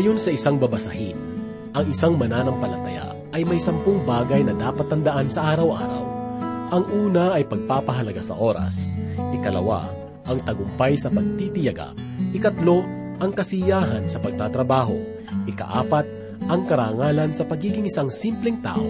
Ayon sa isang babasahin, ang isang mananampalataya ay may sampung bagay na dapat tandaan sa araw-araw. Ang una ay pagpapahalaga sa oras. Ikalawa, ang tagumpay sa pagtitiyaga. Ikatlo, ang kasiyahan sa pagtatrabaho. Ikaapat, ang karangalan sa pagiging isang simpleng tao.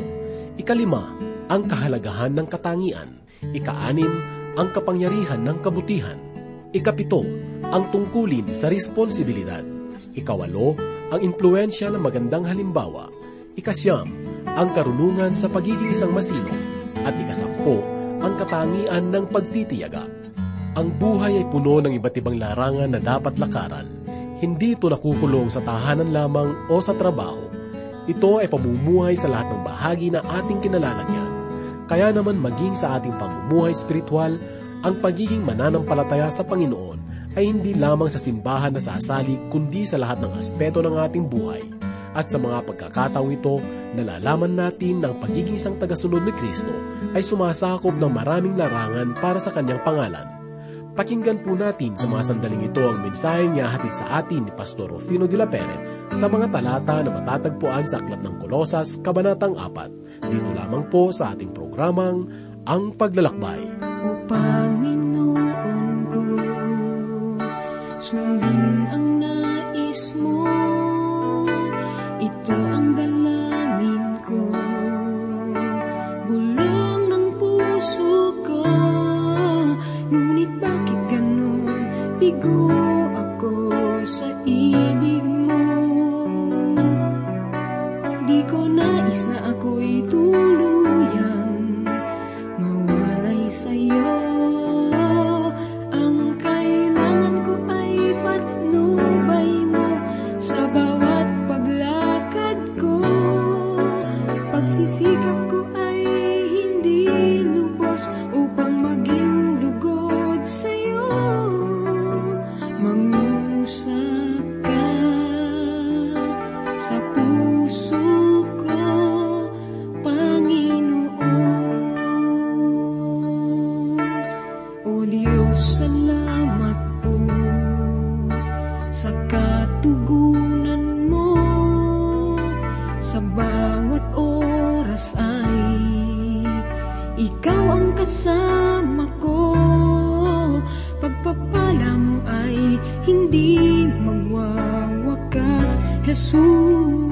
Ikalima, ang kahalagahan ng katangian. Ikaanim, ang kapangyarihan ng kabutihan. Ikapito, ang tungkulin sa responsibilidad. Ikawalo, ang impluensya ng magandang halimbawa. Ikasyam, ang karunungan sa pagiging isang masino. At ikasampo, ang katangian ng pagtitiyaga. Ang buhay ay puno ng iba't ibang larangan na dapat lakaran. Hindi ito nakukulong sa tahanan lamang o sa trabaho. Ito ay pamumuhay sa lahat ng bahagi na ating kinalalagyan. Kaya naman maging sa ating pamumuhay spiritual, ang pagiging mananampalataya sa Panginoon ay hindi lamang sa simbahan na sasali kundi sa lahat ng aspeto ng ating buhay. At sa mga pagkakataong ito, nalalaman natin na pagiging isang tagasunod ni Kristo ay sumasakop ng maraming larangan para sa kanyang pangalan. Pakinggan po natin sa mga sandaling ito ang mensahe niya hatid sa atin ni Pastor Rufino de la Pere sa mga talata na matatagpuan sa Aklat ng Kolosas, Kabanatang 4. Dito lamang po sa ating programang Ang Paglalakbay. O sundin ang mo. Ito ang dalangin ko, bulong ng puso ko. Ngunit bakit ganun, bigo ako sa ibig Jesús.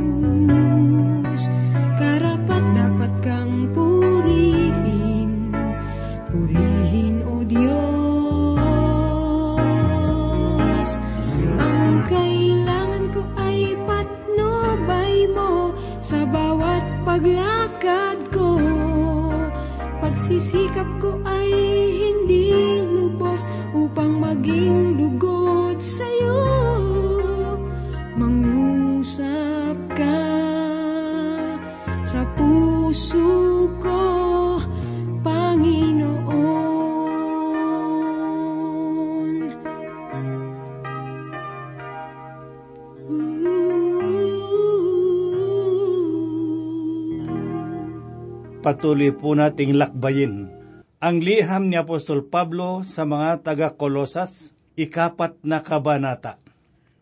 Patuloy po nating lakbayin ang liham ni Apostol Pablo sa mga taga-Kolosas, ikapat na kabanata.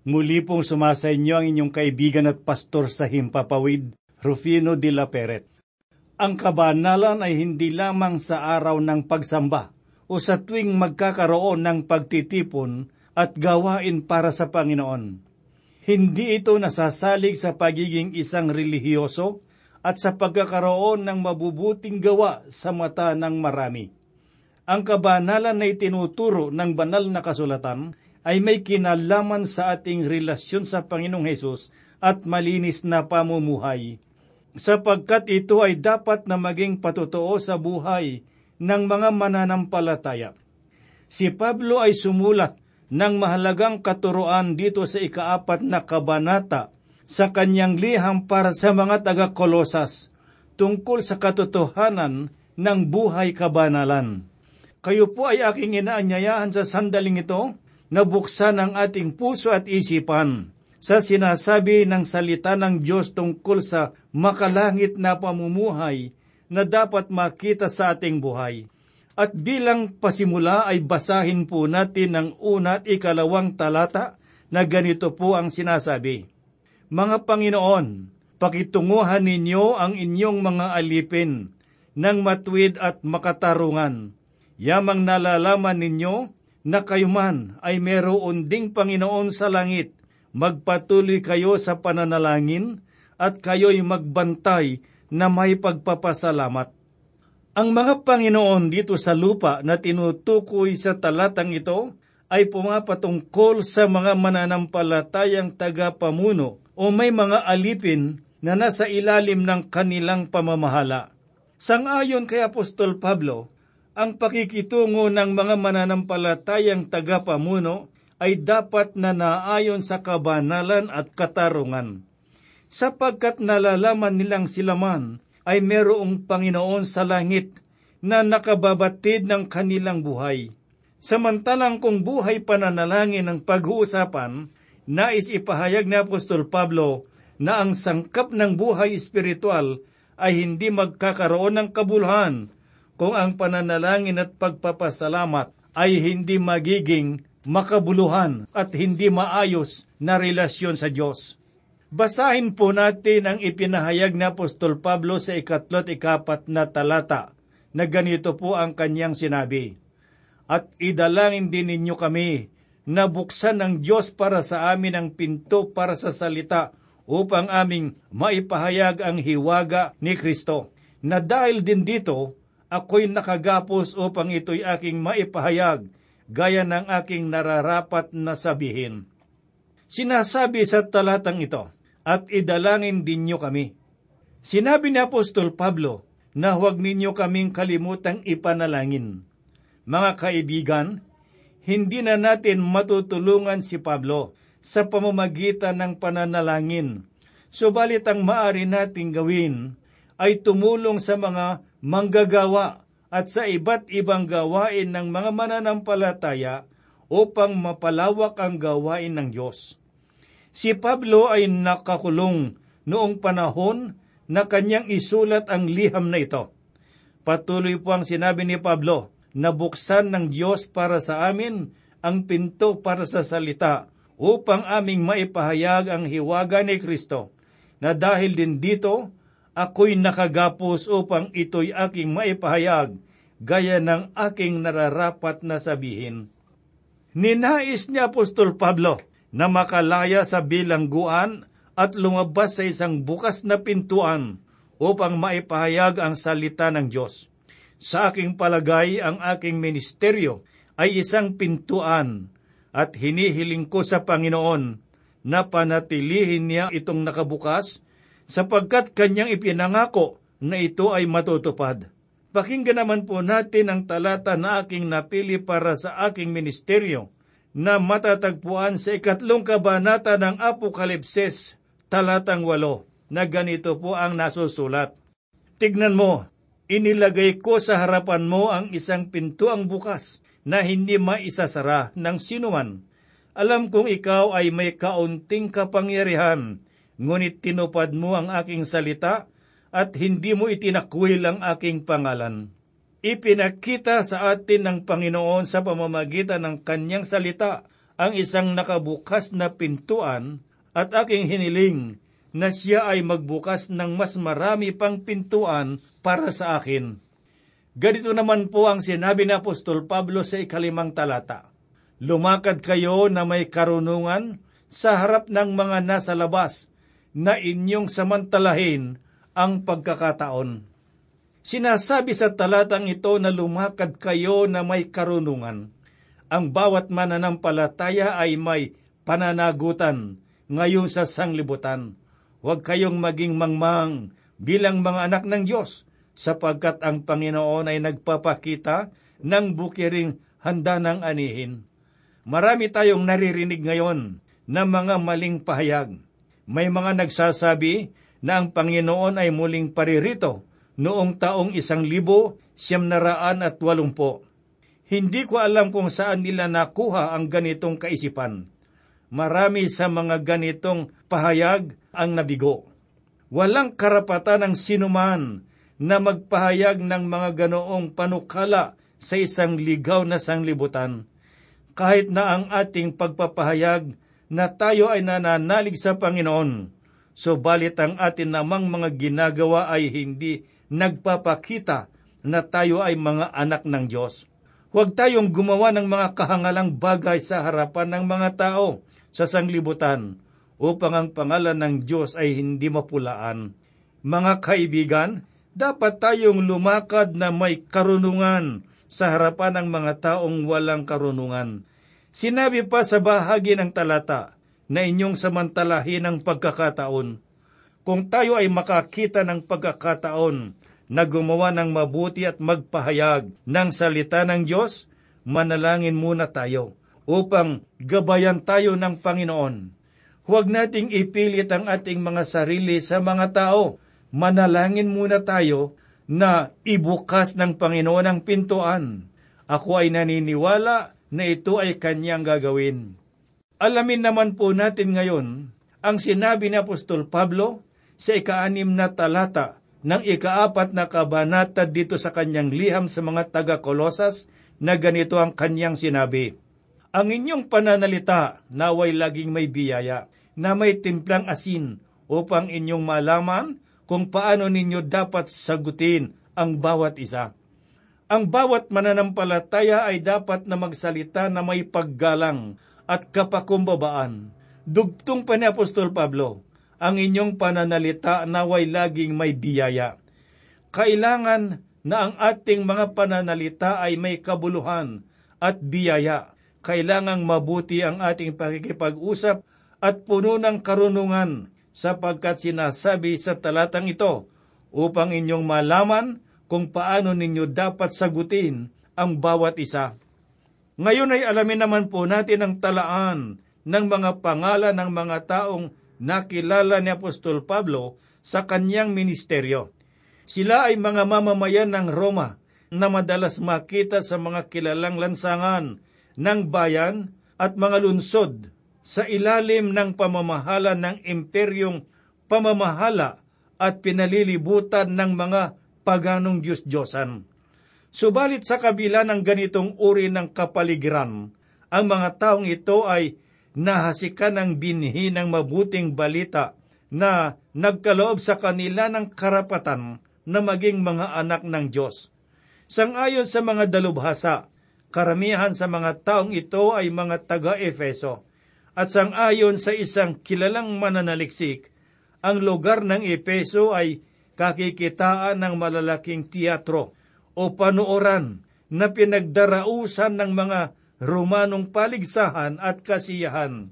Muli pong sumasa inyo ang inyong kaibigan at pastor sa Himpapawid, Rufino de la Peret. Ang kabanalan ay hindi lamang sa araw ng pagsamba o sa tuwing magkakaroon ng pagtitipon at gawain para sa Panginoon. Hindi ito nasasalig sa pagiging isang relihiyoso at sa pagkakaroon ng mabubuting gawa sa mata ng marami. Ang kabanalan na itinuturo ng banal na kasulatan ay may kinalaman sa ating relasyon sa Panginoong Hesus at malinis na pamumuhay, sapagkat ito ay dapat na maging patotoo sa buhay ng mga mananampalataya. Si Pablo ay sumulat ng mahalagang katuroan dito sa ikaapat na kabanata sa kanyang liham para sa mga taga-Kolosas tungkol sa katotohanan ng buhay kabanalan. Kayo po ay aking inaanyayahan sa sandaling ito na buksan ang ating puso at isipan sa sinasabi ng salita ng Diyos tungkol sa makalangit na pamumuhay na dapat makita sa ating buhay. At bilang pasimula ay basahin po natin ang una at ikalawang talata na ganito po ang sinasabi. Mga Panginoon, pakitunguhan ninyo ang inyong mga alipin ng matwid at makatarungan. Yamang nalalaman ninyo na kayo man ay meron ding Panginoon sa langit. Magpatuloy kayo sa pananalangin at kayo'y magbantay na may pagpapasalamat. Ang mga Panginoon dito sa lupa na tinutukoy sa talatang ito ay pumapatungkol sa mga mananampalatayang tagapamuno o may mga alipin na nasa ilalim ng kanilang pamamahala. Sangayon kay Apostol Pablo, ang pakikitungo ng mga mananampalatayang tagapamuno ay dapat na naayon sa kabanalan at katarungan. Sapagkat nalalaman nilang sila man ay merong Panginoon sa langit na nakababatid ng kanilang buhay. Samantalang kung buhay pananalangin ang pag-uusapan, nais ipahayag ni Apostol Pablo na ang sangkap ng buhay espiritual ay hindi magkakaroon ng kabuluhan kung ang pananalangin at pagpapasalamat ay hindi magiging makabuluhan at hindi maayos na relasyon sa Diyos. Basahin po natin ang ipinahayag ni Apostol Pablo sa ikatlot ikapat na talata na ganito po ang kanyang sinabi. At idalangin din ninyo kami na buksan ng Diyos para sa amin ang pinto para sa salita upang aming maipahayag ang hiwaga ni Kristo. Na dahil din dito, ako'y nakagapos upang ito'y aking maipahayag gaya ng aking nararapat na sabihin. Sinasabi sa talatang ito, at idalangin din niyo kami. Sinabi ni Apostol Pablo na huwag ninyo kaming kalimutang ipanalangin. Mga kaibigan, hindi na natin matutulungan si Pablo sa pamamagitan ng pananalangin. Subalit ang maaari nating gawin ay tumulong sa mga manggagawa at sa iba't ibang gawain ng mga mananampalataya upang mapalawak ang gawain ng Diyos. Si Pablo ay nakakulong noong panahon na kanyang isulat ang liham na ito. Patuloy po ang sinabi ni Pablo na buksan ng Diyos para sa amin ang pinto para sa salita upang aming maipahayag ang hiwaga ni Kristo, na dahil din dito, ako'y nakagapos upang ito'y aking maipahayag, gaya ng aking nararapat na sabihin. Ninais ni Apostol Pablo na makalaya sa bilangguan at lumabas sa isang bukas na pintuan upang maipahayag ang salita ng Diyos. Sa aking palagay, ang aking ministeryo ay isang pintuan at hinihiling ko sa Panginoon na panatilihin niya itong nakabukas sapagkat kanyang ipinangako na ito ay matutupad. Pakinggan naman po natin ang talata na aking napili para sa aking ministeryo na matatagpuan sa ikatlong kabanata ng Apokalipses, talatang walo, na ganito po ang nasusulat. Tignan mo, inilagay ko sa harapan mo ang isang pintuang bukas na hindi maisasara ng sinuman. Alam kong ikaw ay may kaunting kapangyarihan, ngunit tinupad mo ang aking salita at hindi mo itinakwil ang aking pangalan. Ipinakita sa atin ng Panginoon sa pamamagitan ng kanyang salita ang isang nakabukas na pintuan at aking hiniling na siya ay magbukas ng mas marami pang pintuan para sa akin. Ganito naman po ang sinabi ni Apostol Pablo sa ikalimang talata. Lumakad kayo na may karunungan sa harap ng mga nasa labas na inyong samantalahin ang pagkakataon. Sinasabi sa talatang ito na lumakad kayo na may karunungan. Ang bawat mananampalataya ay may pananagutan ngayon sa sanglibutan. Huwag kayong maging mangmang bilang mga anak ng Diyos sapagkat ang Panginoon ay nagpapakita ng bukiring handa ng anihin. Marami tayong naririnig ngayon na mga maling pahayag. May mga nagsasabi na ang Panginoon ay muling paririto noong taong isang libo siyam naraan at walumpo. Hindi ko alam kung saan nila nakuha ang ganitong kaisipan. Marami sa mga ganitong pahayag ang nabigo. Walang karapatan ng sinuman na magpahayag ng mga ganoong panukala sa isang ligaw na sanglibutan. Kahit na ang ating pagpapahayag na tayo ay nananalig sa Panginoon, Subalit ang atin namang mga ginagawa ay hindi nagpapakita na tayo ay mga anak ng Diyos. Huwag tayong gumawa ng mga kahangalang bagay sa harapan ng mga tao sa sanglibutan upang ang pangalan ng Diyos ay hindi mapulaan. Mga kaibigan, dapat tayong lumakad na may karunungan sa harapan ng mga taong walang karunungan. Sinabi pa sa bahagi ng talata na inyong samantalahin ang pagkakataon. Kung tayo ay makakita ng pagkakataon na gumawa ng mabuti at magpahayag ng salita ng Diyos, manalangin muna tayo upang gabayan tayo ng Panginoon. Huwag nating ipilit ang ating mga sarili sa mga tao manalangin muna tayo na ibukas ng Panginoon ang pintuan. Ako ay naniniwala na ito ay kanyang gagawin. Alamin naman po natin ngayon ang sinabi ni Apostol Pablo sa ikaanim na talata ng ikaapat na kabanata dito sa kanyang liham sa mga taga-Kolosas na ganito ang kanyang sinabi. Ang inyong pananalita naway laging may biyaya, na may timplang asin upang inyong malaman kung paano ninyo dapat sagutin ang bawat isa. Ang bawat mananampalataya ay dapat na magsalita na may paggalang at kapakumbabaan. Dugtong pa ni Apostol Pablo, ang inyong pananalita naway laging may biyaya. Kailangan na ang ating mga pananalita ay may kabuluhan at biyaya. Kailangang mabuti ang ating pakikipag-usap at puno ng karunungan sapagkat sinasabi sa talatang ito upang inyong malaman kung paano ninyo dapat sagutin ang bawat isa. Ngayon ay alamin naman po natin ang talaan ng mga pangalan ng mga taong nakilala ni Apostol Pablo sa kanyang ministeryo. Sila ay mga mamamayan ng Roma na madalas makita sa mga kilalang lansangan ng bayan at mga lunsod sa ilalim ng pamamahala ng imperyong pamamahala at pinalilibutan ng mga paganong Diyos-Diyosan. Subalit sa kabila ng ganitong uri ng kapaligiran, ang mga taong ito ay nahasikan ng binhi ng mabuting balita na nagkaloob sa kanila ng karapatan na maging mga anak ng Diyos. Sangayon sa mga dalubhasa, karamihan sa mga taong ito ay mga taga-Efeso at sangayon sa isang kilalang mananaliksik, ang lugar ng Epeso ay kakikitaan ng malalaking teatro o panooran na pinagdarausan ng mga Romanong paligsahan at kasiyahan.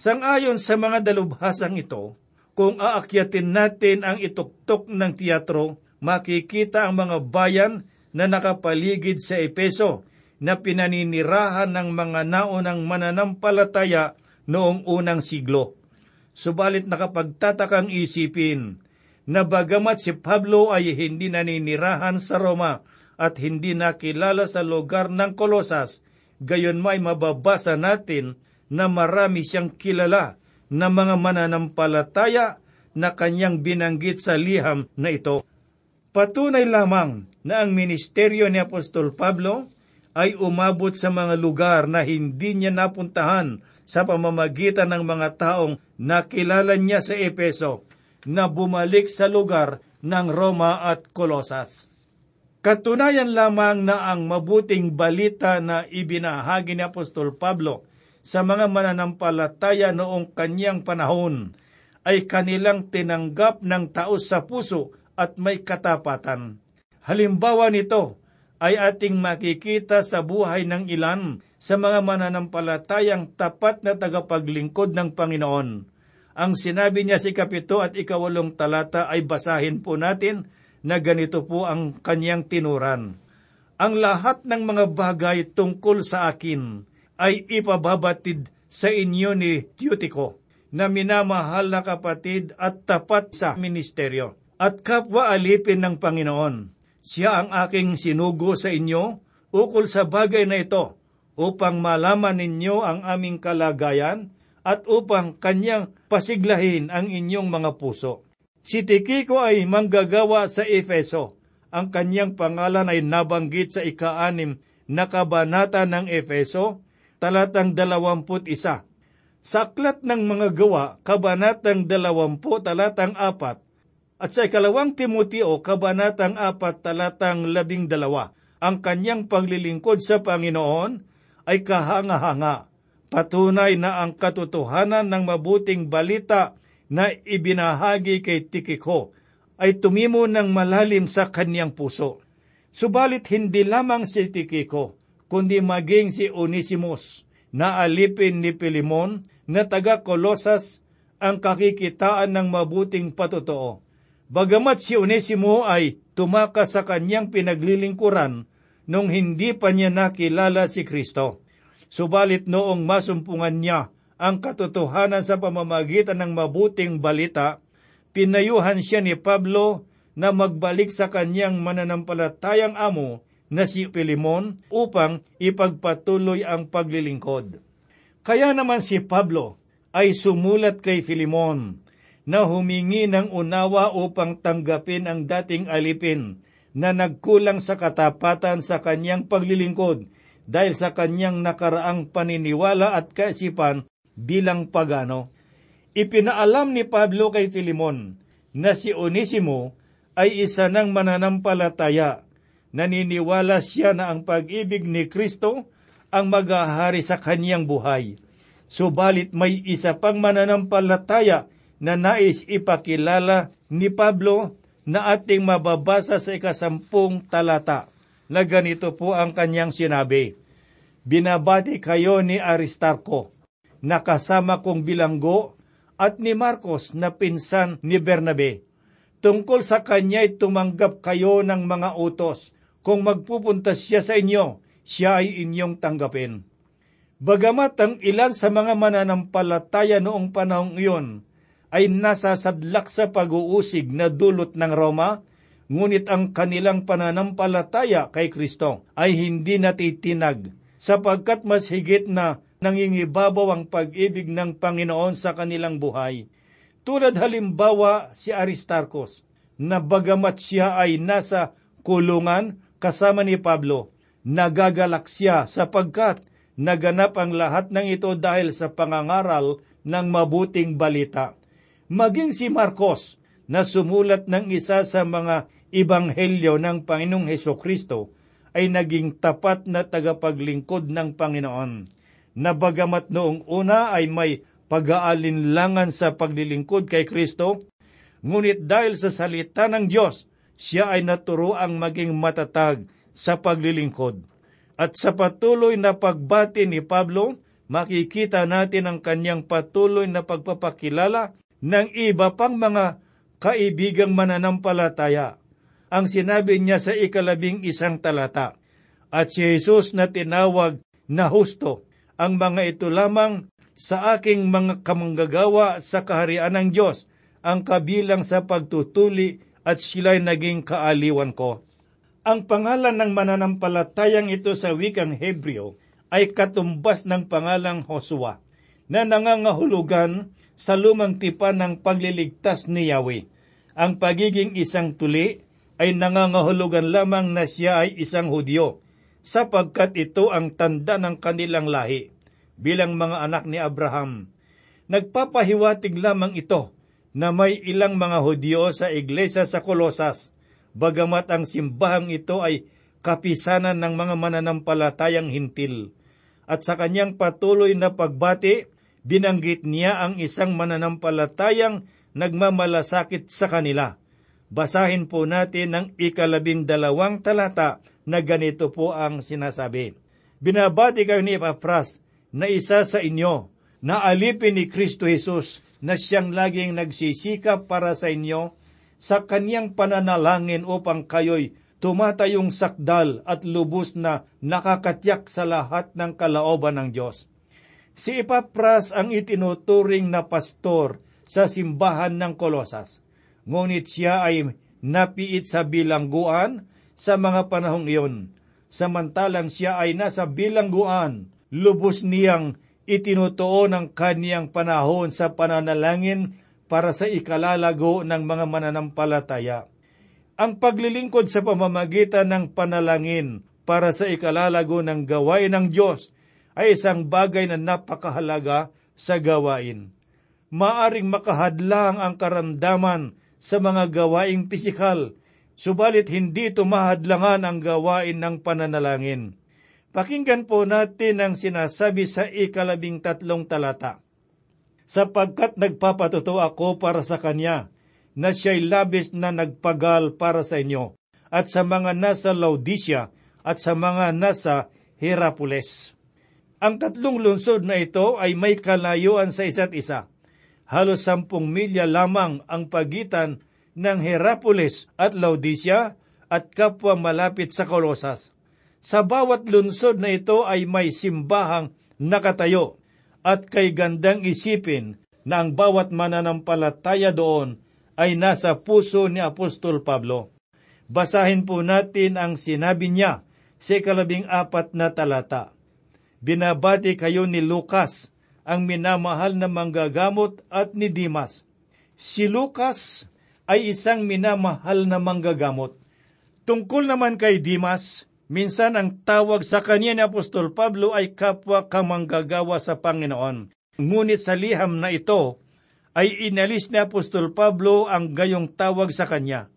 Sangayon sa mga dalubhasang ito, kung aakyatin natin ang ituktok ng teatro, makikita ang mga bayan na nakapaligid sa Epeso na pinaninirahan ng mga naunang mananampalataya noong unang siglo. Subalit nakapagtatakang isipin na bagamat si Pablo ay hindi naninirahan sa Roma at hindi nakilala sa lugar ng Kolosas, gayon may mababasa natin na marami siyang kilala na mga mananampalataya na kanyang binanggit sa liham na ito. Patunay lamang na ang ministeryo ni Apostol Pablo ay umabot sa mga lugar na hindi niya napuntahan sa pamamagitan ng mga taong nakilala niya sa Epeso na bumalik sa lugar ng Roma at Kolosas. Katunayan lamang na ang mabuting balita na ibinahagi ni Apostol Pablo sa mga mananampalataya noong kanyang panahon ay kanilang tinanggap ng taos sa puso at may katapatan. Halimbawa nito ay ating makikita sa buhay ng ilan sa mga mananampalatayang tapat na tagapaglingkod ng Panginoon. Ang sinabi niya si Kapito at ikawalong talata ay basahin po natin na ganito po ang kanyang tinuran. Ang lahat ng mga bagay tungkol sa akin ay ipababatid sa inyo ni Tutico na minamahal na kapatid at tapat sa ministeryo at kapwa alipin ng Panginoon siya ang aking sinugo sa inyo ukol sa bagay na ito upang malaman ninyo ang aming kalagayan at upang kanyang pasiglahin ang inyong mga puso. Si Tikiko ay manggagawa sa Efeso. Ang kanyang pangalan ay nabanggit sa ika-anim na kabanata ng Efeso, talatang dalawamput isa. Sa aklat ng mga gawa, kabanatang 20 talatang 4, at sa ikalawang Timoteo, kabanatang 4 talatang 12, ang kanyang paglilingkod sa Panginoon ay kahanga-hanga. Patunay na ang katotohanan ng mabuting balita na ibinahagi kay Tikiko ay tumimo ng malalim sa kanyang puso. Subalit hindi lamang si Tikiko, kundi maging si Onesimus na alipin ni Pilimon na taga Kolosas ang kakikitaan ng mabuting patotoo. Bagamat si Onesimo ay tumaka sa kanyang pinaglilingkuran nung hindi pa niya nakilala si Kristo. Subalit noong masumpungan niya ang katotohanan sa pamamagitan ng mabuting balita, pinayuhan siya ni Pablo na magbalik sa kanyang mananampalatayang amo na si Pilimon upang ipagpatuloy ang paglilingkod. Kaya naman si Pablo ay sumulat kay Filimon na humingi ng unawa upang tanggapin ang dating alipin na nagkulang sa katapatan sa kanyang paglilingkod dahil sa kanyang nakaraang paniniwala at kaisipan bilang pagano. Ipinaalam ni Pablo kay Filimon na si Onesimo ay isa ng mananampalataya. Naniniwala siya na ang pag-ibig ni Kristo ang maghahari sa kanyang buhay. Subalit may isa pang mananampalataya na nais ipakilala ni Pablo na ating mababasa sa ikasampung talata na ganito po ang kanyang sinabi. Binabati kayo ni Aristarko, na kasama kong bilanggo, at ni Marcos na pinsan ni Bernabe. Tungkol sa kanya'y tumanggap kayo ng mga utos. Kung magpupunta siya sa inyo, siya ay inyong tanggapin. Bagamat ang ilan sa mga mananampalataya noong panahong iyon ay nasa sadlak sa pag-uusig na dulot ng Roma, ngunit ang kanilang pananampalataya kay Kristo ay hindi natitinag sapagkat mas higit na nangingibabaw ang pag-ibig ng Panginoon sa kanilang buhay. Tulad halimbawa si Aristarchus, na bagamat siya ay nasa kulungan kasama ni Pablo, nagagalak siya sapagkat naganap ang lahat ng ito dahil sa pangangaral ng mabuting balita. Maging si Marcos na sumulat ng isa sa mga ibanghelyo ng Panginoong Heso Kristo ay naging tapat na tagapaglingkod ng Panginoon, na bagamat noong una ay may pag-aalinlangan sa paglilingkod kay Kristo, ngunit dahil sa salita ng Diyos, siya ay naturoang maging matatag sa paglilingkod. At sa patuloy na pagbati ni Pablo, makikita natin ang kanyang patuloy na pagpapakilala ng iba pang mga kaibigang mananampalataya. Ang sinabi niya sa ikalabing isang talata, At si Jesus na tinawag na husto, ang mga ito lamang sa aking mga kamanggagawa sa kaharian ng Diyos, ang kabilang sa pagtutuli at sila'y naging kaaliwan ko. Ang pangalan ng mananampalatayang ito sa wikang Hebreo ay katumbas ng pangalang Hosua, na nangangahulugan sa lumang tipan ng pagliligtas ni Yahweh. Ang pagiging isang tuli ay nangangahulugan lamang na siya ay isang Hudyo, sapagkat ito ang tanda ng kanilang lahi bilang mga anak ni Abraham. Nagpapahiwatig lamang ito na may ilang mga Hudyo sa iglesia sa Kolosas bagamat ang simbahang ito ay kapisanan ng mga mananampalatayang hintil. At sa kanyang patuloy na pagbati, binanggit niya ang isang mananampalatayang nagmamalasakit sa kanila. Basahin po natin ang ikalabing dalawang talata na ganito po ang sinasabi. Binabati kayo ni Epafras na isa sa inyo na alipin ni Kristo Jesus na siyang laging nagsisikap para sa inyo sa kanyang pananalangin upang kayo'y tumatayong sakdal at lubos na nakakatyak sa lahat ng kalaoban ng Diyos. Si Epapras ang itinuturing na pastor sa simbahan ng Kolosas, ngunit siya ay napiit sa bilangguan sa mga panahong iyon. Samantalang siya ay nasa bilangguan, lubos niyang itinutuo ng kaniyang panahon sa pananalangin para sa ikalalago ng mga mananampalataya. Ang paglilingkod sa pamamagitan ng panalangin para sa ikalalago ng gawain ng Diyos ay isang bagay na napakahalaga sa gawain. Maaring makahadlang ang karamdaman sa mga gawaing pisikal, subalit hindi tumahadlangan ang gawain ng pananalangin. Pakinggan po natin ang sinasabi sa ikalabing tatlong talata. Sapagkat nagpapatuto ako para sa Kanya, na siya'y labis na nagpagal para sa inyo, at sa mga nasa Laodicea, at sa mga nasa Herapolis. Ang tatlong lungsod na ito ay may kalayuan sa isa't isa. Halos sampung milya lamang ang pagitan ng Herapolis at Laodicea at kapwa malapit sa Kolosas. Sa bawat lungsod na ito ay may simbahang nakatayo at kay gandang isipin na ang bawat mananampalataya doon ay nasa puso ni Apostol Pablo. Basahin po natin ang sinabi niya sa ikalabing apat na talata. Binabati kayo ni Lucas, ang minamahal na manggagamot at ni Dimas. Si Lucas ay isang minamahal na manggagamot. Tungkol naman kay Dimas, minsan ang tawag sa kanya ni Apostol Pablo ay kapwa kamanggagawa sa Panginoon. Ngunit sa liham na ito, ay inalis ni Apostol Pablo ang gayong tawag sa kanya.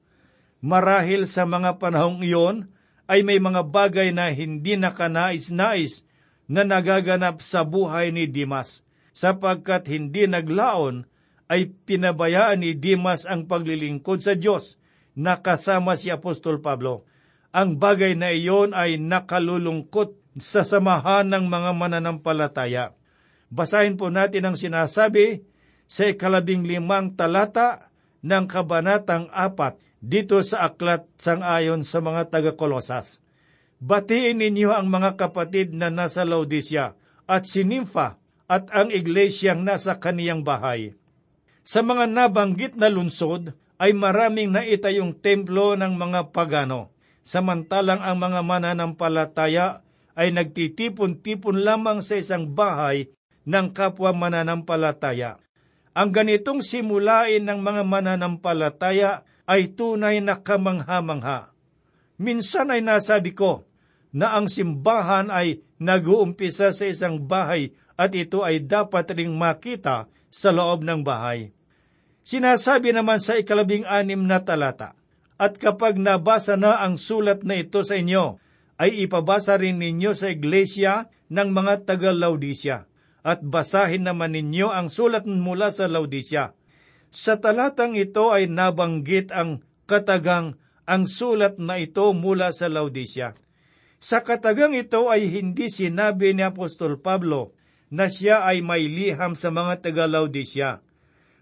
Marahil sa mga panahong iyon, ay may mga bagay na hindi nakanais-nais na nagaganap sa buhay ni Dimas, sapagkat hindi naglaon ay pinabayaan ni Dimas ang paglilingkod sa Diyos na kasama si Apostol Pablo. Ang bagay na iyon ay nakalulungkot sa samahan ng mga mananampalataya. Basahin po natin ang sinasabi sa ikalabing limang talata ng Kabanatang apat dito sa aklat sangayon sa mga taga-Kolosas. Batiin ninyo ang mga kapatid na nasa Laodicea at si Nympha at ang iglesyang nasa kaniyang bahay. Sa mga nabanggit na lunsod ay maraming naitayong templo ng mga pagano, samantalang ang mga mananampalataya ay nagtitipon-tipon lamang sa isang bahay ng kapwa mananampalataya. Ang ganitong simulain ng mga mananampalataya ay tunay na kamangha-mangha. Minsan ay nasabi ko na ang simbahan ay nag-uumpisa sa isang bahay at ito ay dapat ring makita sa loob ng bahay. Sinasabi naman sa ikalabing anim na talata, At kapag nabasa na ang sulat na ito sa inyo, ay ipabasa rin ninyo sa iglesia ng mga taga-Laodicea, at basahin naman ninyo ang sulat mula sa Laodicea sa talatang ito ay nabanggit ang katagang ang sulat na ito mula sa Laodicea. Sa katagang ito ay hindi sinabi ni Apostol Pablo na siya ay may liham sa mga taga-Laodicea.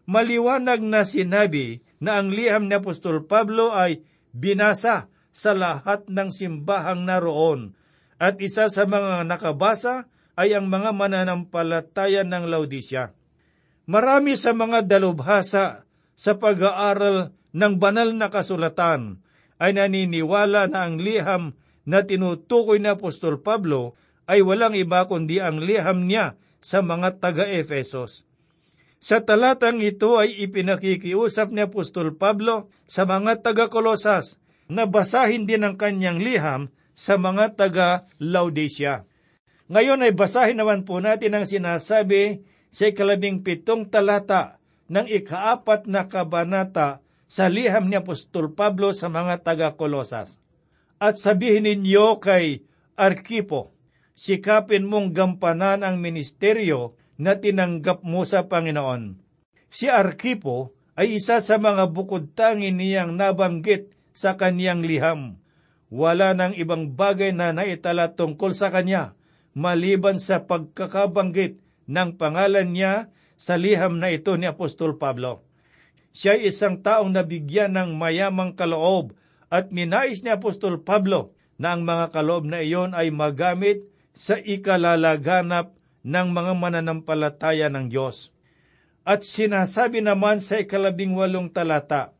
Maliwanag na sinabi na ang liham ni Apostol Pablo ay binasa sa lahat ng simbahang naroon at isa sa mga nakabasa ay ang mga mananampalataya ng Laodicea. Marami sa mga dalubhasa sa pag-aaral ng banal na kasulatan ay naniniwala na ang liham na tinutukoy ni Apostol Pablo ay walang iba kundi ang liham niya sa mga taga-Efesos. Sa talatang ito ay ipinakikiusap ni Apostol Pablo sa mga taga-Kolosas na basahin din ang kanyang liham sa mga taga-Laodicea. Ngayon ay basahin naman po natin ang sinasabi sa ikalabing pitong talata ng ikaapat na kabanata sa liham ni Apostol Pablo sa mga taga-Kolosas. At sabihin ninyo kay Arkipo, sikapin mong gampanan ang ministeryo na tinanggap mo sa Panginoon. Si Arkipo ay isa sa mga bukod tangi niyang nabanggit sa kaniyang liham. Wala nang ibang bagay na naitala tungkol sa kanya, maliban sa pagkakabanggit ng pangalan niya sa liham na ito ni Apostol Pablo. Siya ay isang taong nabigyan ng mayamang kaloob at ninais ni Apostol Pablo na ang mga kaloob na iyon ay magamit sa ikalalaganap ng mga mananampalataya ng Diyos. At sinasabi naman sa ikalabing walong talata,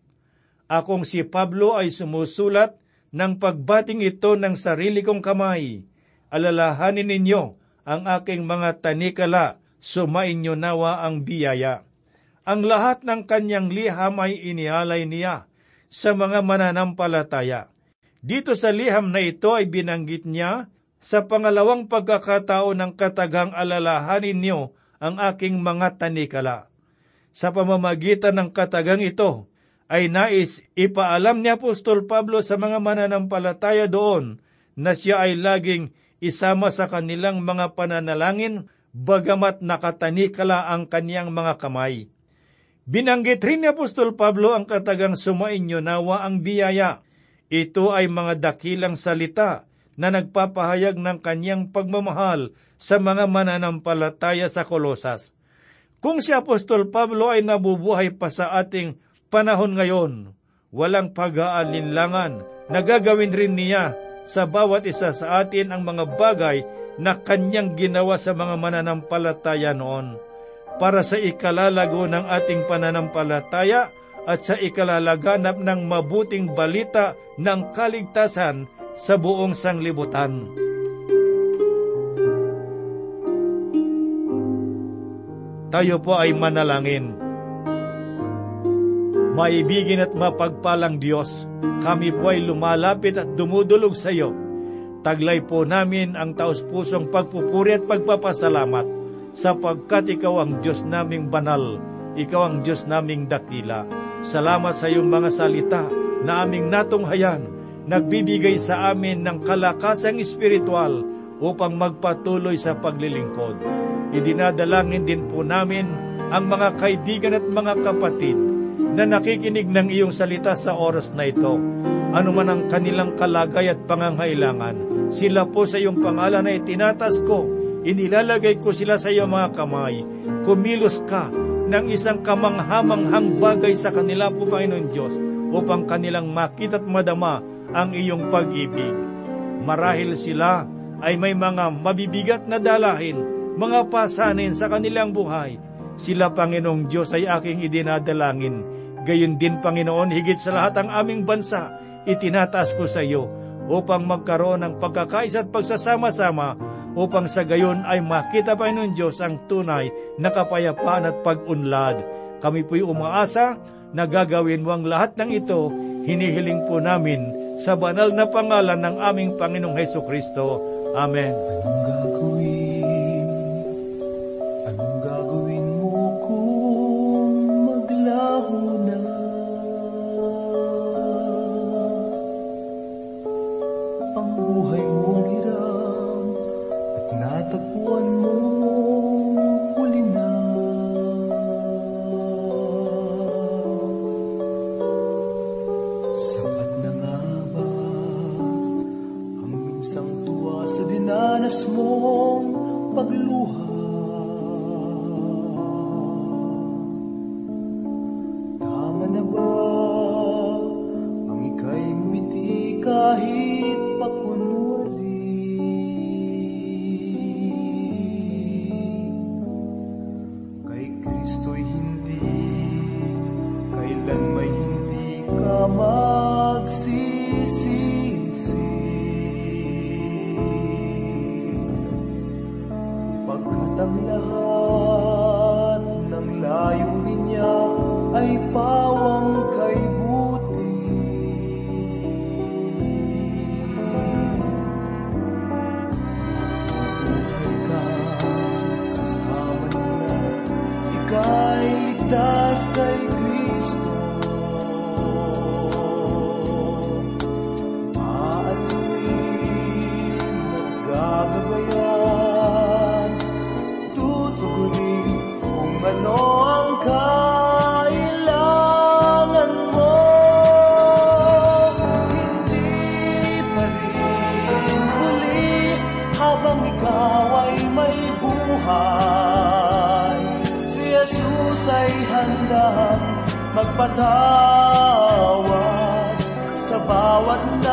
Akong si Pablo ay sumusulat ng pagbating ito ng sarili kong kamay. Alalahanin ninyo ang aking mga tanikala, sumainyo nawa ang biyaya. Ang lahat ng kanyang liham ay inialay niya sa mga mananampalataya. Dito sa liham na ito ay binanggit niya sa pangalawang pagkakatao ng katagang alalahanin niyo ang aking mga tanikala. Sa pamamagitan ng katagang ito, ay nais ipaalam ni Apostol Pablo sa mga mananampalataya doon na siya ay laging isama sa kanilang mga pananalangin bagamat nakatanikala ang kaniyang mga kamay. Binanggit rin ni Apostol Pablo ang katagang sumainyo nawa ang biyaya. Ito ay mga dakilang salita na nagpapahayag ng kanyang pagmamahal sa mga mananampalataya sa Kolosas. Kung si Apostol Pablo ay nabubuhay pa sa ating panahon ngayon, walang pag-aalinlangan na gagawin rin niya sa bawat isa sa atin ang mga bagay na kanyang ginawa sa mga mananampalataya noon para sa ikalalago ng ating pananampalataya at sa ikalalaganap ng mabuting balita ng kaligtasan sa buong sanglibutan. Tayo po ay manalangin. Maibigin at mapagpalang Diyos, kami po ay lumalapit at dumudulog sa iyo. Taglay po namin ang taus-pusong pagpupuri at pagpapasalamat sapagkat ikaw ang Diyos naming banal, ikaw ang Diyos naming dakila. Salamat sa iyong mga salita na aming natunghayan, nagbibigay sa amin ng kalakasang espiritual upang magpatuloy sa paglilingkod. Idinadalangin din po namin ang mga kaibigan at mga kapatid na nakikinig ng iyong salita sa oras na ito. Ano man ang kanilang kalagay at pangangailangan, sila po sa iyong pangalan na itinatas ko, inilalagay ko sila sa iyong mga kamay. Kumilos ka ng isang kamanghamanghang bagay sa kanila Panginoon Diyos, upang kanilang makita at madama ang iyong pag-ibig. Marahil sila ay may mga mabibigat na dalahin mga pasanin sa kanilang buhay. Sila, Panginoong Diyos, ay aking idinadalangin. Gayon din, Panginoon, higit sa lahat ang aming bansa, itinataas ko sa iyo upang magkaroon ng pagkakaisa at pagsasama-sama upang sa gayon ay makita, Panginoon Diyos, ang tunay na kapayapaan at pag-unlad. Kami po'y umaasa na gagawin mo ang lahat ng ito, hinihiling po namin sa banal na pangalan ng aming Panginoong Heso Kristo. Amen. Anong what